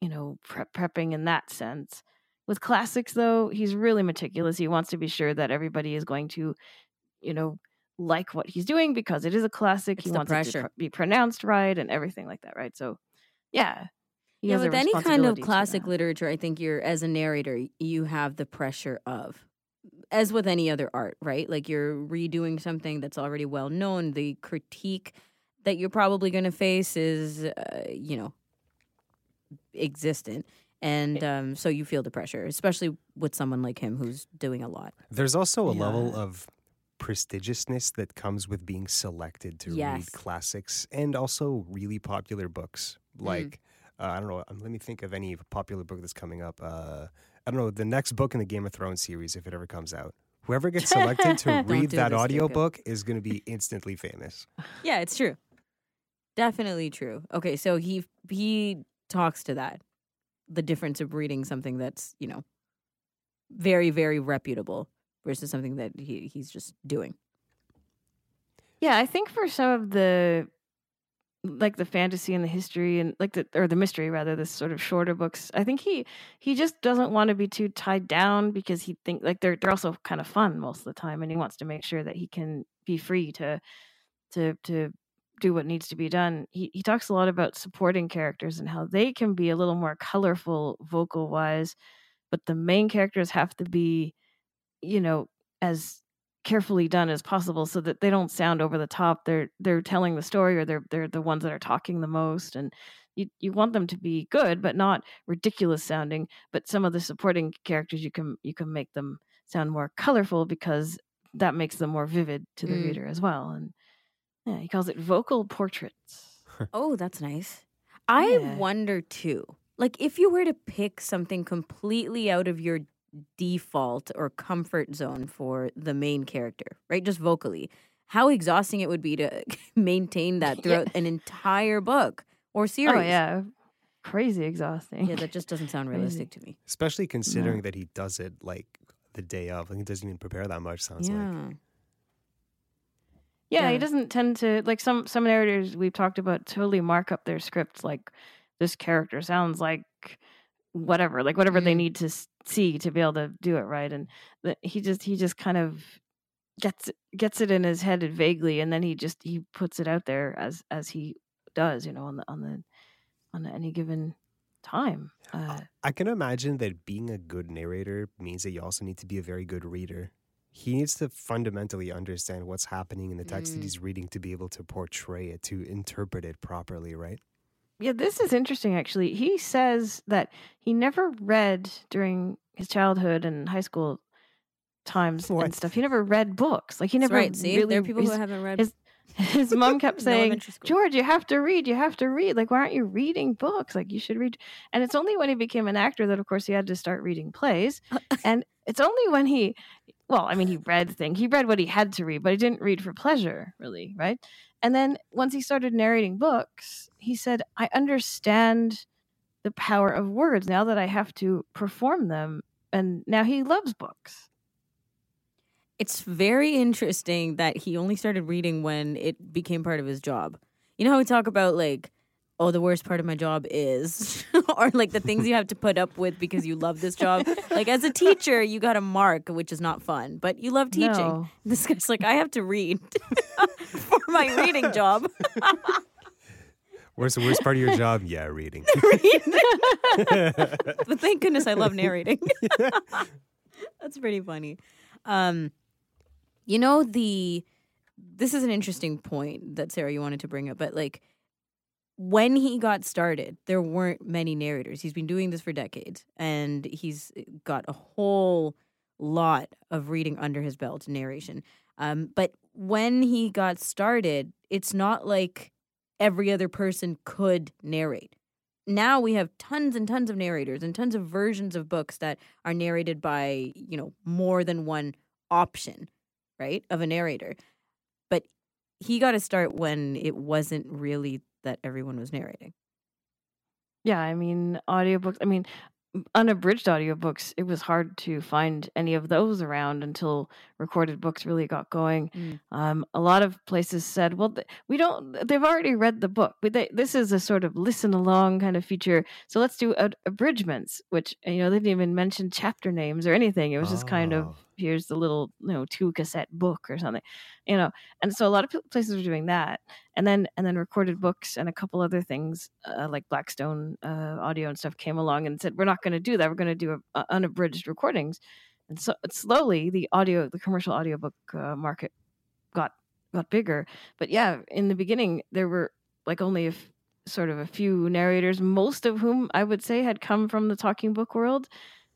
you know prep, prepping in that sense with classics though he's really meticulous he wants to be sure that everybody is going to you know like what he's doing because it is a classic It's he the wants it to pr- be pronounced right and everything like that right so yeah he yeah, with any kind of classic literature, I think you're as a narrator, you have the pressure of, as with any other art, right? Like you're redoing something that's already well known. The critique that you're probably going to face is, uh, you know, existent, and um, so you feel the pressure, especially with someone like him who's doing a lot. There's also a Yeah. level of prestigiousness that comes with being selected to Yes. read classics and also really popular books. Mm. Like, uh, I don't know, um, let me think of any popular book that's coming up. Uh, I don't know, the next book in the Game of Thrones series, if it ever comes out. Whoever gets selected to read that audiobook is going to be instantly famous. Yeah, it's true. Definitely true. Okay, so he he talks to that. The difference of reading something that's, you know, very very reputable versus something that he he's just doing. Yeah, I think for some of the like the fantasy and the history and like the or the mystery rather, the sort of shorter books, I think he he just doesn't want to be too tied down because he think like they're they're also kind of fun most of the time and he wants to make sure that he can be free to to to do what needs to be done. He he talks a lot about supporting characters and how they can be a little more colorful vocal wise, but the main characters have to be you know as carefully done as possible so that they don't sound over the top they're they're telling the story or they're they're the ones that are talking the most and you you want them to be good but not ridiculous sounding but some of the supporting characters you can you can make them sound more colorful because that makes them more vivid to the Mm. reader as well and yeah he calls it vocal portraits Oh, that's nice. I Yeah. wonder too. Like if you were to pick something completely out of your default or comfort zone for the main character, right? Just vocally. How exhausting it would be to maintain that Yeah. throughout an entire book or series. oh yeah crazy exhausting Yeah, that just doesn't sound Crazy. realistic to me. Especially considering that he does it like the day of. Like he doesn't even prepare that much, sounds like. yeah. Yeah, Yeah. he doesn't tend to like some some narrators we've talked about totally mark up their scripts like this character sounds like whatever, like whatever they Mm. need to s- see to be able to do it right, and the, he just he just kind of gets gets it in his head vaguely, and then he just he puts it out there as as he does, you know, on the on the on any given time. Uh, I can imagine that being a good narrator means that you also need to be a very good reader. He needs to fundamentally understand what's happening in the text that Mm. he's reading to be able to portray it, to interpret it properly, right? Yeah, this is interesting actually. He says that he never read during his childhood and high school times What? and stuff. He never read books. Like he never right. See, really there are people who haven't read his, his mom kept saying, "George, you have to read. You have to read. Like why aren't you reading books? Like you should read." And it's only when he became an actor that of course he had to start reading plays. and it's only when he well, I mean he read things. He read what he had to read, but he didn't read for pleasure, really, right? And then once he started narrating books, he said, I understand the power of words now that I have to perform them. And now he loves books. It's very interesting that he only started reading when it became part of his job. You know how we talk about like, oh, the worst part of my job is, or like the things you have to put up with because you love this job. like as a teacher, you got a mark, which is not fun, but you love teaching. No. This guy's like, I have to read for my reading job. Where's the worst part of your job? Yeah, reading. but thank goodness I love narrating. That's pretty funny. Um, you know the this is an interesting point that Sara you wanted to bring up, but like when he got started, there weren't many narrators. He's been doing this for decades, and he's got a whole lot of reading under his belt, narration. Um, but when he got started, it's not like every other person could narrate now we have tons and tons of narrators and tons of versions of books that are narrated by you know more than one option right of a narrator but he got to start when it wasn't really that everyone was narrating Yeah, I mean, audiobooks. I mean, unabridged audiobooks, it was hard to find any of those around until recorded books really got going. Mm. Um, a lot of places said, well, th- we don't, they've already read the book, but they, this is a sort of listen along kind of feature. So let's do ad- abridgments, which, you know, they didn't even mention chapter names or anything. It was just kind of, Oh. Here's the little, you know, two cassette book or something, you know. And so a lot of places were doing that. And then, and then recorded books and a couple other things uh, like Blackstone uh, audio and stuff came along and said, we're not going to do that. We're going to do a, a unabridged recordings. And so slowly the audio, the commercial audiobook uh, market got got bigger. But yeah, in the beginning there were like only a sort of a few narrators, most of whom I would say had come from the talking book world,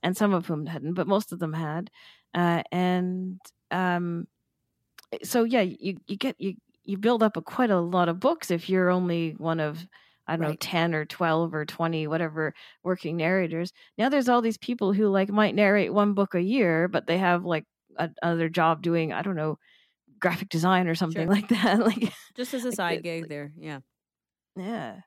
and some of whom hadn't, but most of them had. Uh, and um, so yeah, you you get you you build up a quite a lot of books if you're only one of I don't know ten or twelve or twenty whatever working narrators. Now there's all these people who like might narrate one book a year, but they have like a, another job doing I don't know graphic design or something Sure. like that. like Just as a side the- gig like- there. Yeah. yeah.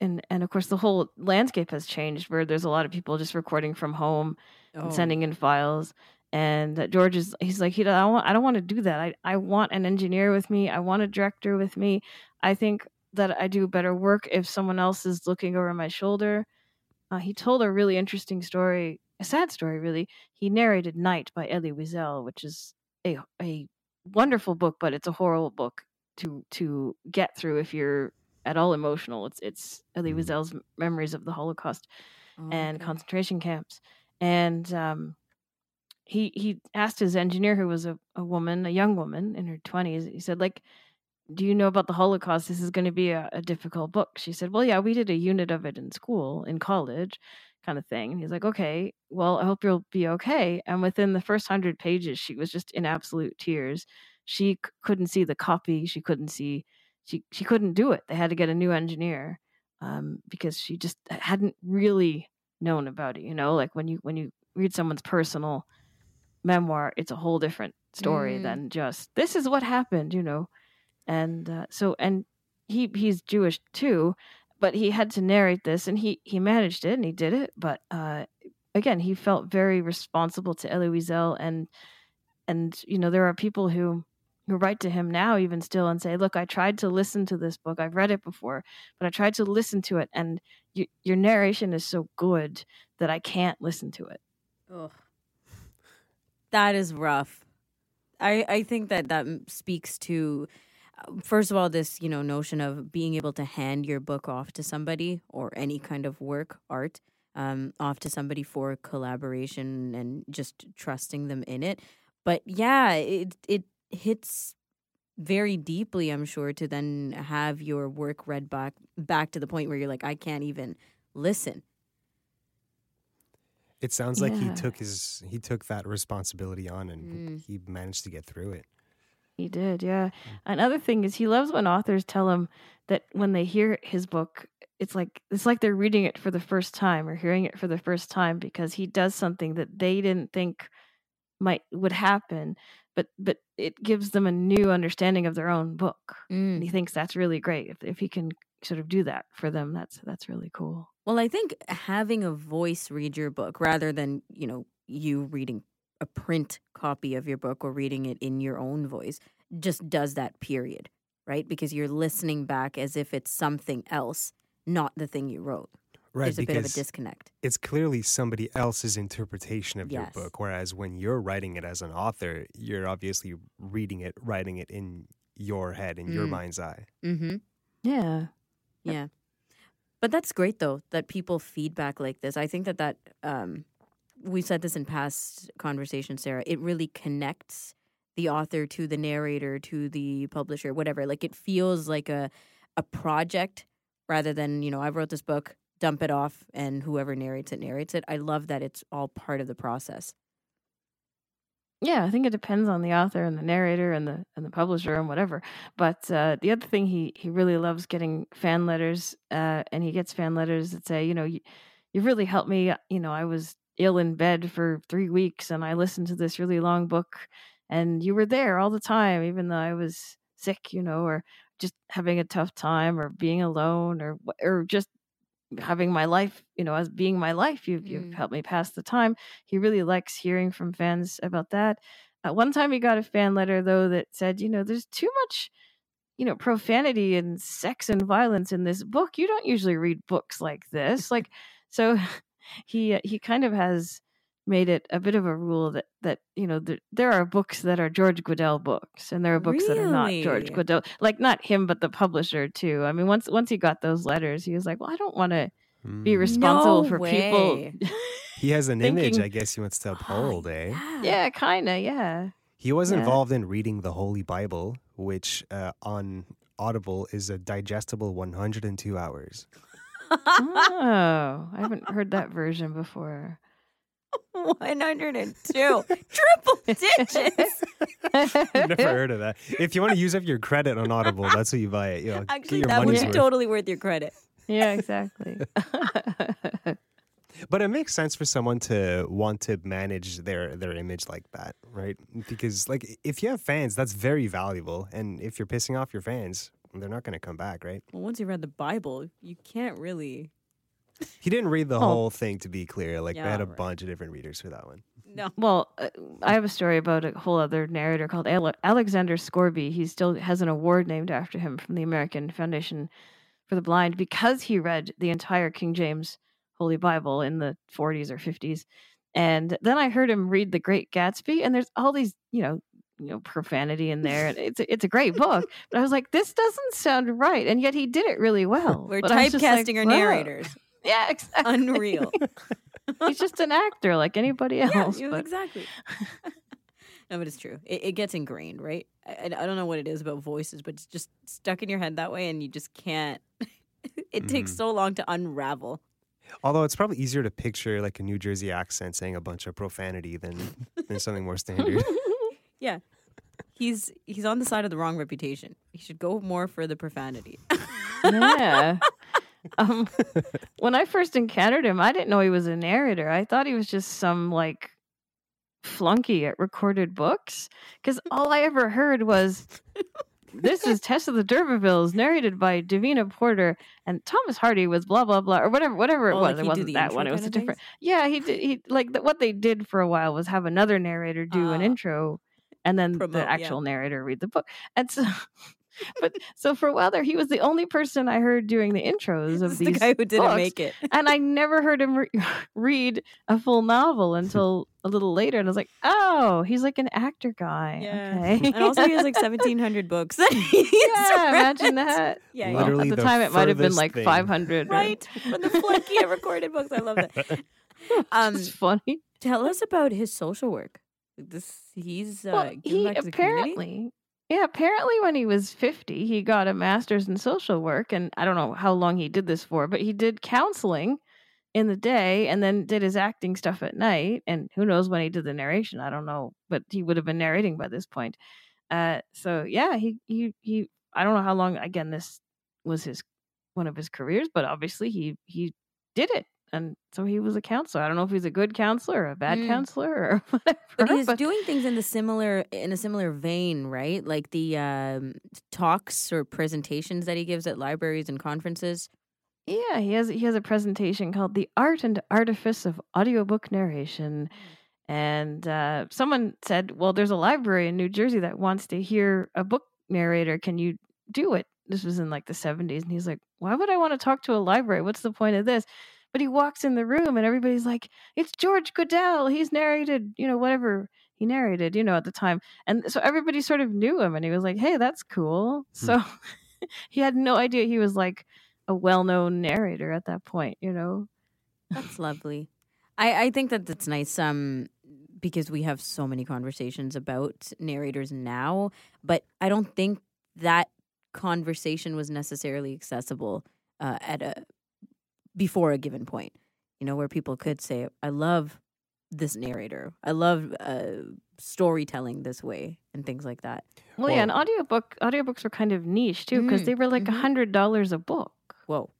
And and of course the whole landscape has changed where there's a lot of people just recording from home Oh. and sending in files. And George is he's like he don't- I don't want I don't want to do that. I I want an engineer with me. I want a director with me. I think that I do better work if someone else is looking over my shoulder. Uh, he told a really interesting story, a sad story really. He narrated Night by Elie Wiesel, which is a a wonderful book, but it's a horrible book to to get through if you're at all emotional. It's it's Elie Mm. Wiesel's memories of the Holocaust Oh, and okay. concentration camps. And um, he he asked his engineer, who was a, a woman, a young woman in her twenties. He said, like, do you know about the Holocaust? This is going to be a, a difficult book. She said, well, yeah, we did a unit of it in school, in college, kind of thing. And he's like, okay, well, I hope you'll be okay. And within the first hundred pages, she was just in absolute tears. She c- couldn't see the copy. She couldn't see. She she couldn't do it. They had to get a new engineer um, because she just hadn't really known about it. You know, like when you when you read someone's personal memoir, it's a whole different story Mm. than just this is what happened. You know, and uh, so and he he's Jewish too, but he had to narrate this, and he he managed it and he did it. But uh, again, he felt very responsible to Elie Wiesel, and and you know there are people who write to him now even still and say look i tried to listen to this book i've read it before but i tried to listen to it and your narration is so good that i can't listen to it Ugh. That is rough. I I think that that speaks to uh, first of all this, you know, notion of being able to hand your book off to somebody or any kind of work, art, um off to somebody for collaboration and just trusting them in it. But yeah, it it hits very deeply, I'm sure, to then have your work read back back to the point where you're like I can't even listen. It sounds like he took his he took that responsibility on and Mm. he managed to get through it. he did yeah another thing is he loves when authors tell him that when they hear his book it's like it's like they're reading it for the first time or hearing it for the first time because he does something that they didn't think might would happen but but it gives them a new understanding of their own book and he mm. thinks that's really great if, if he can sort of do that for them that's that's really cool Well, I think having a voice read your book rather than, you know, you reading a print copy of your book or reading it in your own voice just does that period, right? Because you're listening back as if it's something else, not the thing you wrote. Right, There's a bit of a because disconnect. it's clearly somebody else's interpretation of Yes. your book. Whereas when you're writing it as an author, you're obviously reading it, writing it in your head, in your Mm. mind's eye. Mm-hmm. yeah Yeah. But that's great though that people feedback like this. I think that that um we said this in past conversations Sara. It really connects the author to the narrator to the publisher whatever. Like it feels like a a project rather than, you know, I wrote this book, dump it off and whoever narrates it narrates it. I love that it's all part of the process. Yeah, I think it depends on the author and the narrator and the and the publisher and whatever. But uh, the other thing he he really loves getting fan letters, uh, and he gets fan letters that say, you know, you, you really helped me. You know, I was ill in bed for three weeks, and I listened to this really long book, and you were there all the time, even though I was sick. You know, or just having a tough time or being alone or or just having my life, you know, as being my life. You've you've Mm. helped me pass the time. He really likes hearing from fans about that. Uh, one time he got a fan letter though that said, you know, there's too much, you know, profanity and sex and violence in this book. You don't usually read books like this. Like, so he uh, he kind of has made it a bit of a rule that that you know th- there are books that are George Guidall books and there are books that are not George Really? Guidall like not him but the publisher too I mean once once he got those letters he was like well I don't want to be Mm. responsible No for way. people He has an image, I guess he wants to uphold, eh? yeah. yeah kind of yeah He was Yeah. involved in reading the Holy Bible, which uh, on Audible is a digestible 102 hours. oh I haven't heard that version before 102 triple digits. Never heard of that. If you want to use up your credit on Audible, that's what you buy it. You know, Actually, your that would be worth. totally worth your credit. yeah exactly But it makes sense for someone to want to manage their their image like that, right? Because like if you have fans, that's very valuable, and if you're pissing off your fans, they're not going to come back, right? Well, once you read the Bible, you can't really. He didn't read the Oh. whole thing to be clear. Like they had a right. bunch of different readers for that one. No. Well, uh, I have a story about a whole other narrator called Ale- Alexander Scourby. He still has an award named after him from the American Foundation for the Blind because he read the entire King James Holy Bible in the 40s or 50s. And then I heard him read The Great Gatsby, and there's all these, you know, you know, profanity in there. And it's a, it's a great book, but I was like, this doesn't sound right, and yet he did it really well. We're But I was just like, typecasting our narrators. Yeah, exactly. Unreal. He's just an actor like anybody yeah, else. you- but- exactly. no, but it's true. It, it gets ingrained, right? I, I I don't know what it is about voices, but it's just stuck in your head that way, and you just can't. it takes Mhm. so long to unravel. Although it's probably easier to picture like a New Jersey accent saying a bunch of profanity than than something more standard. yeah, he's he's on the side of the wrong reputation. He should go more for the profanity. yeah. Um, when I first encountered him, I didn't know he was a narrator. I thought he was just some like flunky at recorded books because all I ever heard was this is Tess of the D'Urbervilles, narrated by Davina Porter, and Thomas Hardy was blah blah blah or whatever whatever it Oh, was. like it wasn't that one. It was a different. Yeah, he did. He like the, what they did for a while was have another narrator do an Ah. intro, and then Promote, the yeah. actual narrator read the book. And so, but so for a while there, he was the only person I heard doing the intros of these the guy who didn't books, make it. and I never heard him re- read a full novel until a little later. And I was like, oh, he's like an actor guy. Yeah. Okay. And also, he has like seventeen hundred books. yeah, imagine that. Yeah, Well, yeah. Literally at the, the time, it might have been like 500. or- right from the flunky of recorded books. I love that. Um, it's funny. tell us about his social work. This he's uh, well, he to the community. apparently, yeah, apparently when he was 50, he got a master's in social work. And I don't know how long he did this for, but he did counseling in the day and then did his acting stuff at night. And who knows when he did the narration? I don't know, but he would have been narrating by this point. Uh, so yeah, he, he, he, I don't know how long, again, this was his, one of his careers, but obviously he, he did it. And so he was a counselor. I don't know if he's a good counselor or a bad Mm. counselor or whatever. But he's but- doing things in the similar in a similar vein, right? Like the um, talks or presentations that he gives at libraries and conferences. Yeah, he has he has a presentation called "The Art and Artifice of Audiobook Narration," and uh, someone said, "Well, there's a library in New Jersey that wants to hear a book narrator. Can you do it?" This was in like the '70s, and he's like, "Why would I want to talk to a library? What's the point of this?" But he walks in the room, and everybody's like, "It's George Guidall. He's narrated, you know, whatever." He narrated, you know, at the time. And so everybody sort of knew him and he was like, Hey, that's cool. So he had no idea he was like a well-known narrator at that point, you know. That's lovely. I, I think that that's nice. Um, because we have so many conversations about narrators now, but I don't think that conversation was necessarily accessible uh, at a before a given point. You know, where people could say, "I love this narrator. I love uh, storytelling this way," and things like that. Well, yeah, and Well- audiobook audiobooks were kind of niche too because Mm, they were like a mhm. hundred dollars a book, Whoa.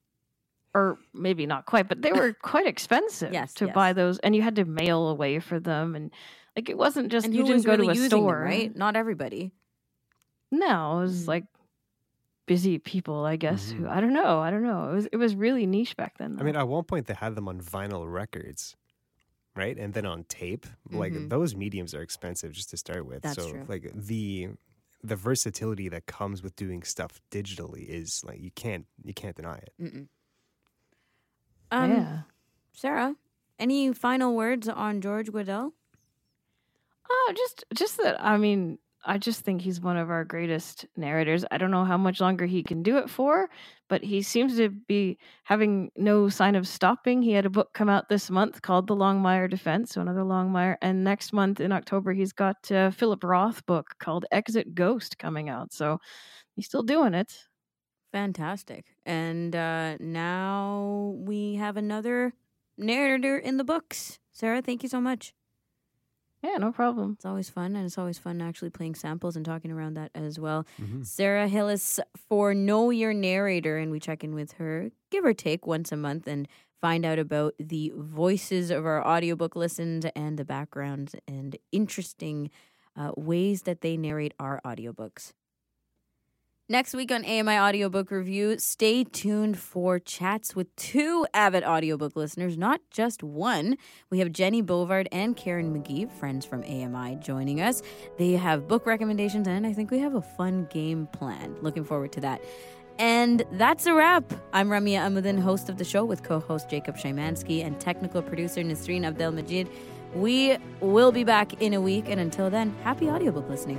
or maybe not quite, but they were quite expensive Yes, to yes. buy those, and you had to mail away for them, and like it wasn't just and you didn't was go really to a using them, store, right? Not everybody. No, it was Mm. like busy people, I guess. Who Mhm. I don't know. I don't know. It was it was really niche back then. I mean, at one point they had them on vinyl records, right? And then on tape. Like Mhm. those mediums are expensive just to start with. That's so true. like the the versatility that comes with doing stuff digitally is like you can't you can't deny it. Mm-mm. Um, yeah. Sara, any final words on George Guidall? Oh, just just that. I mean, I just think he's one of our greatest narrators. I don't know how much longer he can do it for, but he seems to be having no sign of stopping. He had a book come out this month called The Longmire Defense, so another Longmire, and next month in October he's got a Philip Roth book called Exit Ghost coming out. So he's still doing it. Fantastic. And uh, now we have another narrator in the books. Sara, thank you so much. Yeah, no problem. It's always fun, and it's always fun actually playing samples and talking around that as well. Mhm. Sara Hillis for Know Your Narrator, and we check in with her, give or take, once a month and find out about the voices of our audiobook listens and the backgrounds and interesting uh, ways that they narrate our audiobooks. Next week on AMI Audiobook Review, stay tuned for chats with two avid audiobook listeners, not just one. We have Jenny Bovard and Karen McGee, friends from AMI, joining us. They have book recommendations, and I think we have a fun game planned. Looking forward to that. And that's a wrap. I'm Ramya Amuthan, host of the show with co host Jacob Szymanski and technical producer Nasreen Abdel Majid. We will be back in a week, and until then, happy audiobook listening.